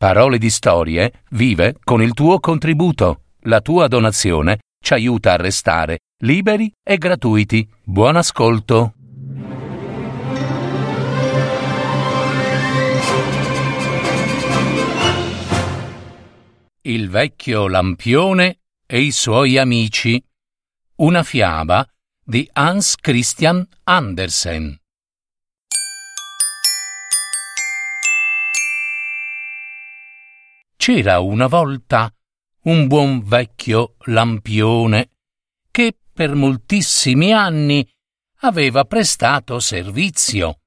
Parole di Storie vive con il tuo contributo. La tua donazione ci aiuta a restare liberi e gratuiti. Buon ascolto. Il vecchio lampione e i suoi amici. Una fiaba di Hans Christian Andersen. C'era una volta un buon vecchio lampione che per moltissimi anni aveva prestato servizio,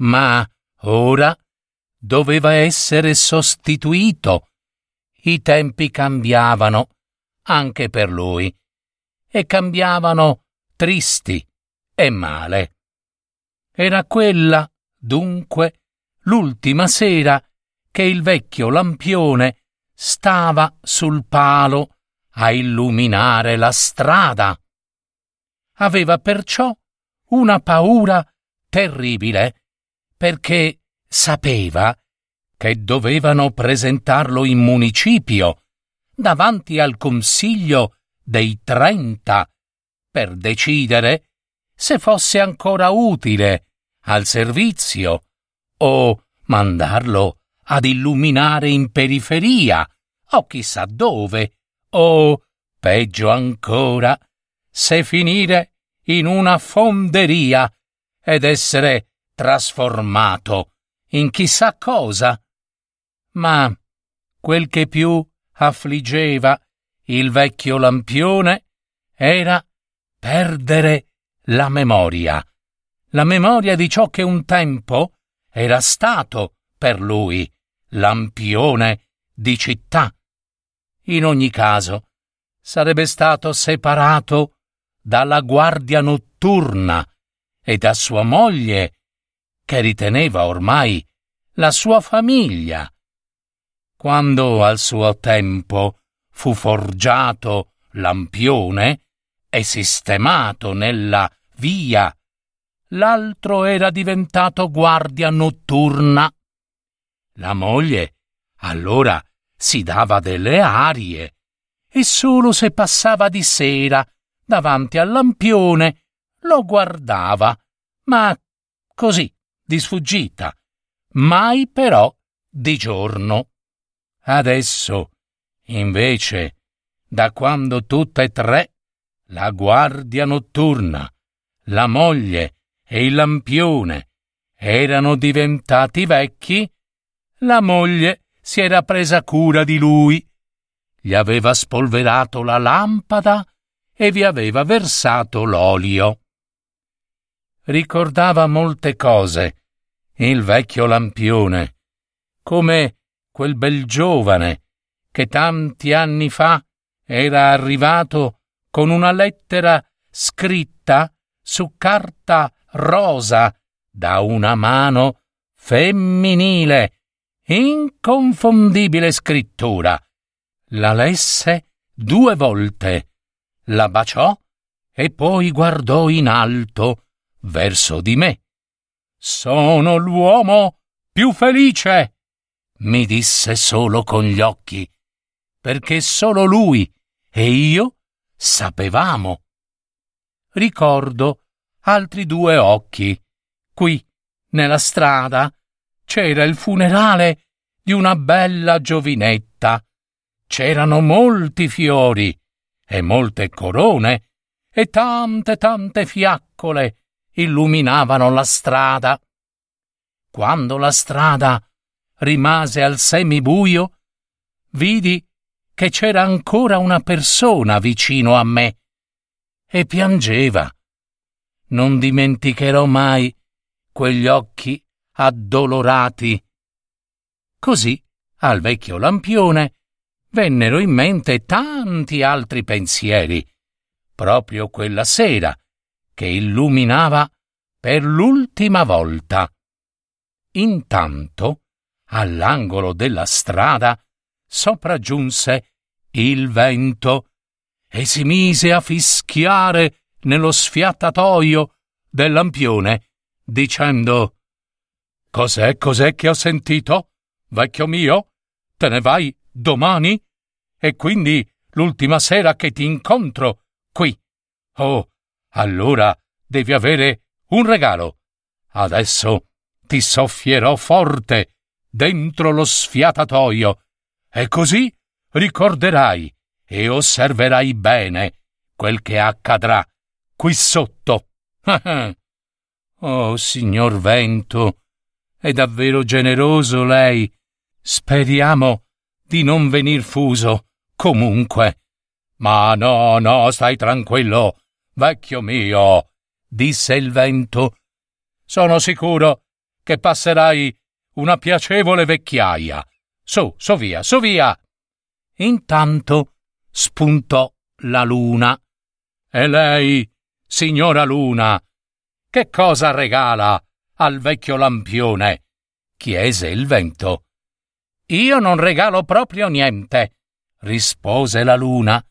ma ora doveva essere sostituito. I tempi cambiavano anche per lui e cambiavano tristi e male. Era quella, dunque, l'ultima sera che il vecchio lampione stava sul palo a illuminare la strada. Aveva perciò una paura terribile, perché sapeva che dovevano presentarlo in municipio, davanti al consiglio dei trenta, per decidere se fosse ancora utile al servizio o mandarlo ad illuminare in periferia, o chissà dove, o, peggio ancora, se finire in una fonderia ed essere trasformato in chissà cosa. Ma quel che più affliggeva il vecchio lampione era perdere la memoria, la memoria di ciò che un tempo era stato per lui lampione di città. In ogni caso, sarebbe stato separato dalla guardia notturna e da sua moglie, che riteneva ormai la sua famiglia. Quando al suo tempo fu forgiato lampione e sistemato nella via, l'altro era diventato guardia notturna la moglie allora si dava delle arie e solo se passava di sera davanti al lampione lo guardava, ma così, di sfuggita, mai però di giorno. Adesso, invece, da quando tutte e tre, la guardia notturna, la moglie e il lampione, erano diventati vecchi, la moglie si era presa cura di lui, gli aveva spolverato la lampada e vi aveva versato l'olio. Ricordava molte cose, il vecchio lampione, come quel bel giovane che tanti anni fa era arrivato con una lettera scritta su carta rosa da una mano femminile inconfondibile scrittura. La lesse due volte, la baciò e poi guardò in alto verso di me. Sono l'uomo più felice, mi disse solo con gli occhi, perché solo lui e io sapevamo. Ricordo altri due occhi, qui, nella strada, c'era il funerale di una bella giovinetta. C'erano molti fiori e molte corone e tante tante fiaccole illuminavano la strada. Quando la strada rimase al semibuio, vidi che c'era ancora una persona vicino a me e piangeva. Non dimenticherò mai quegli occhi addolorati. Così al vecchio lampione vennero in mente tanti altri pensieri, proprio quella sera che illuminava per l'ultima volta. Intanto, all'angolo della strada, sopraggiunse il vento e si mise a fischiare nello sfiattatoio del lampione, dicendo Cos'è, cos'è che ho sentito? Vecchio mio? te ne vai domani? E quindi l'ultima sera che ti incontro qui. Oh, allora devi avere un regalo. Adesso ti soffierò forte dentro lo sfiatatoio e così ricorderai e osserverai bene quel che accadrà qui sotto. oh, signor Vento, è davvero generoso lei. Speriamo di non venir fuso, comunque. Ma no, no, stai tranquillo, vecchio mio, disse il vento. Sono sicuro che passerai una piacevole vecchiaia. Su, su via, su via. Intanto spuntò la luna. E lei, signora luna, che cosa regala al vecchio lampione? chiese il vento. Io non regalo proprio niente, rispose la luna.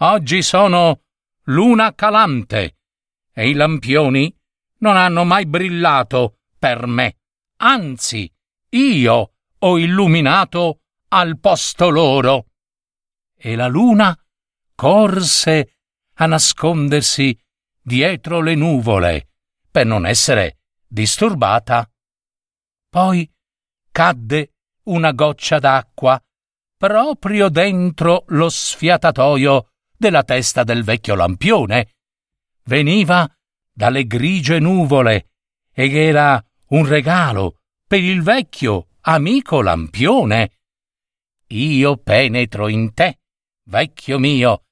Oggi sono luna calante e i lampioni non hanno mai brillato per me. Anzi, io ho illuminato al posto loro. E la luna corse a nascondersi dietro le nuvole per non essere disturbata. Poi cadde una goccia d'acqua proprio dentro lo sfiatatoio della testa del vecchio lampione. Veniva dalle grigie nuvole ed era un regalo per il vecchio amico lampione. Io penetro in te, vecchio mio,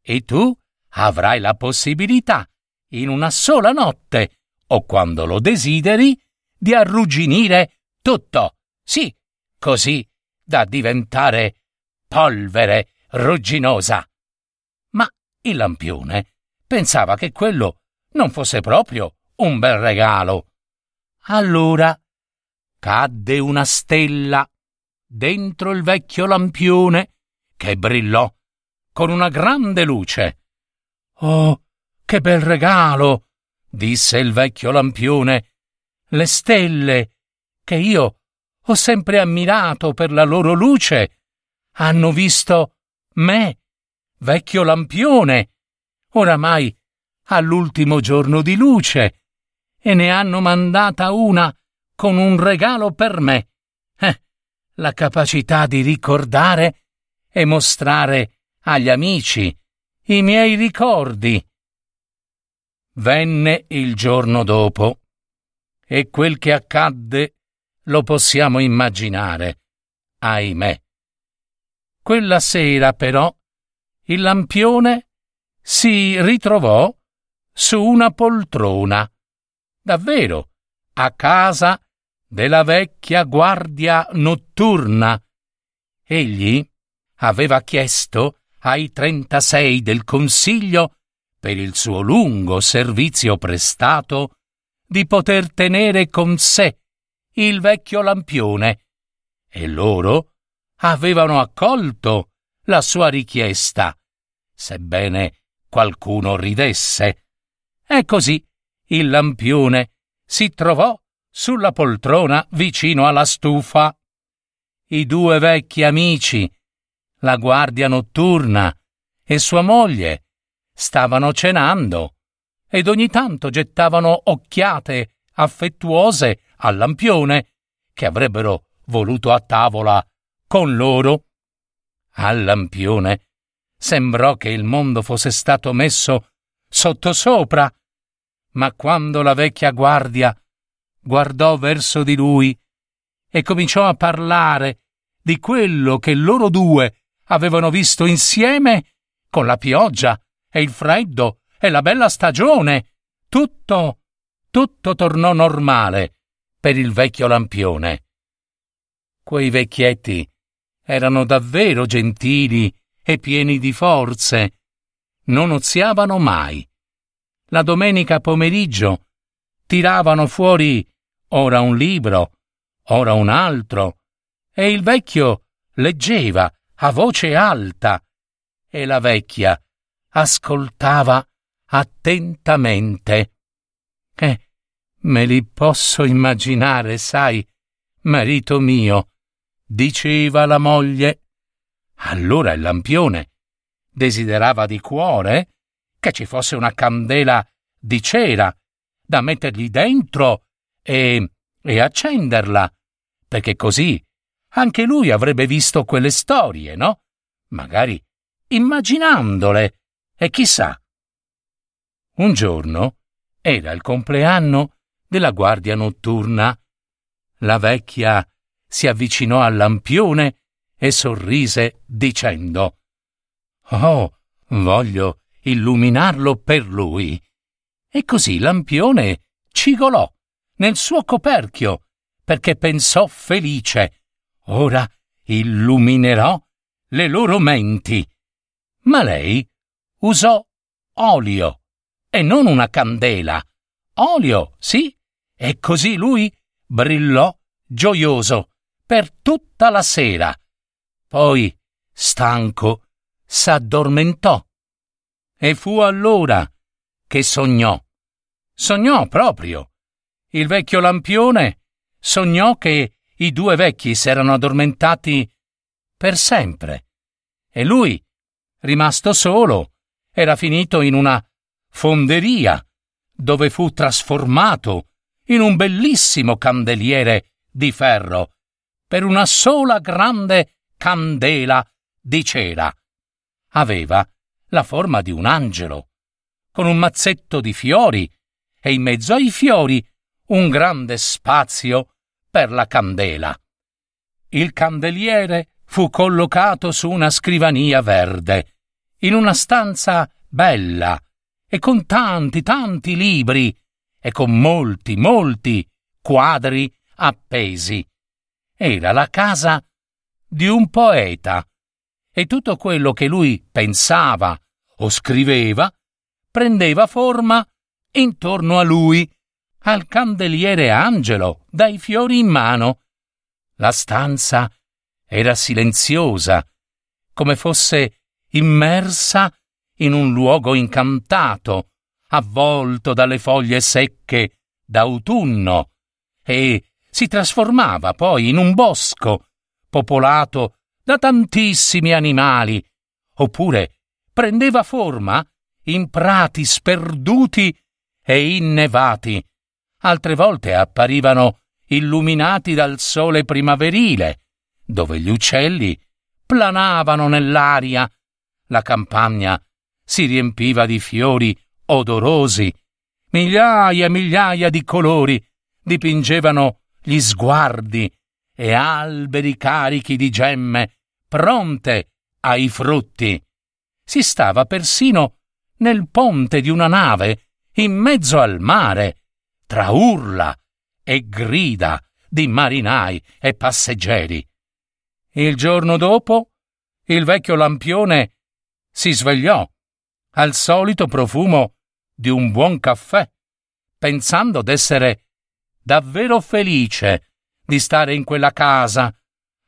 e tu avrai la possibilità, in una sola notte, o quando lo desideri, di arrugginire tutto. Sì, così da diventare polvere rugginosa. Ma il lampione pensava che quello non fosse proprio un bel regalo. Allora cadde una stella dentro il vecchio lampione che brillò con una grande luce. Oh, che bel regalo! Disse il vecchio lampione. Le stelle, che io ho sempre ammirato per la loro luce, hanno visto me, vecchio lampione, oramai all'ultimo giorno di luce, e ne hanno mandata una con un regalo per me. Eh, la capacità di ricordare e mostrare agli amici i miei ricordi. Venne il giorno dopo e quel che accadde lo possiamo immaginare, ahimè. Quella sera, però, il lampione si ritrovò su una poltrona, davvero, a casa della vecchia guardia notturna. Egli aveva chiesto ai trentasei del Consiglio, per il suo lungo servizio prestato, di poter tenere con sé il vecchio lampione, e loro avevano accolto la sua richiesta, sebbene qualcuno ridesse. E così il lampione si trovò sulla poltrona vicino alla stufa. I due vecchi amici, la guardia notturna e sua moglie, stavano cenando ed ogni tanto gettavano occhiate affettuose al lampione che avrebbero voluto a tavola con loro. Al lampione sembrò che il mondo fosse stato messo sottosopra, ma quando la vecchia guardia guardò verso di lui e cominciò a parlare di quello che loro due avevano visto insieme con la pioggia e il freddo e la bella stagione. Tutto, tutto tornò normale per il vecchio lampione. Quei vecchietti erano davvero gentili e pieni di forze. Non oziavano mai. La domenica pomeriggio tiravano fuori ora un libro, ora un altro, e il vecchio leggeva a voce alta e la vecchia ascoltava attentamente. Eh, me li posso immaginare, sai, marito mio, diceva la moglie. Allora il lampione desiderava di cuore che ci fosse una candela di cera da mettergli dentro e, e accenderla, perché così anche lui avrebbe visto quelle storie, no? Magari immaginandole, e chissà. Un giorno era il compleanno della guardia notturna. La vecchia si avvicinò al lampione e sorrise dicendo Oh, voglio illuminarlo per lui. E così Lampione cigolò nel suo coperchio, perché pensò felice. Ora illuminerò le loro menti. Ma lei usò olio e non una candela. Olio, sì, e così lui brillò gioioso per tutta la sera. Poi, stanco, s'addormentò. E fu allora che sognò. Sognò proprio. Il vecchio lampione sognò che i due vecchi s'erano addormentati per sempre. E lui, rimasto solo, era finito in una fonderia, dove fu trasformato in un bellissimo candeliere di ferro per una sola grande candela di cera. Aveva la forma di un angelo, con un mazzetto di fiori e in mezzo ai fiori un grande spazio per la candela. Il candeliere fu collocato su una scrivania verde, in una stanza bella e con tanti, tanti libri e con molti, molti quadri appesi. Era la casa di un poeta e tutto quello che lui pensava o scriveva prendeva forma intorno a lui, al candeliere Angelo, dai fiori in mano. La stanza era silenziosa, come fosse immersa in un luogo incantato, avvolto dalle foglie secche d'autunno, e si trasformava poi in un bosco popolato da tantissimi animali, oppure prendeva forma in prati sperduti e innevati. Altre volte apparivano illuminati dal sole primaverile, dove gli uccelli planavano nell'aria, la campagna si riempiva di fiori odorosi, migliaia e migliaia di colori dipingevano gli sguardi e alberi carichi di gemme pronte ai frutti. Si stava persino nel ponte di una nave in mezzo al mare, tra urla e grida di marinai e passeggeri. Il giorno dopo il vecchio lampione si svegliò al solito profumo di un buon caffè, pensando d'essere davvero felice di stare in quella casa,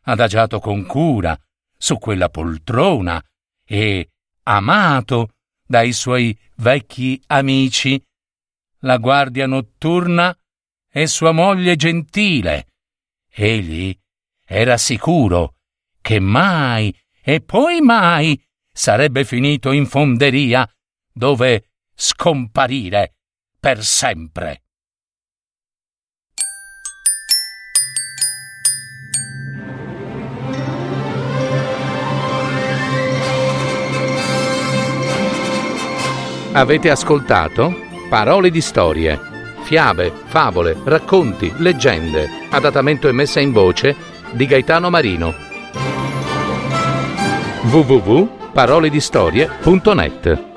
adagiato con cura su quella poltrona e amato dai suoi vecchi amici, la guardia notturna e sua moglie gentile. Egli era sicuro che mai e poi mai sarebbe finito in fonderia dove scomparire per sempre. Avete ascoltato Parole di storie, fiabe, favole, racconti, leggende, adattamento e messa in voce di Gaetano Marino. www.paroledistorie.net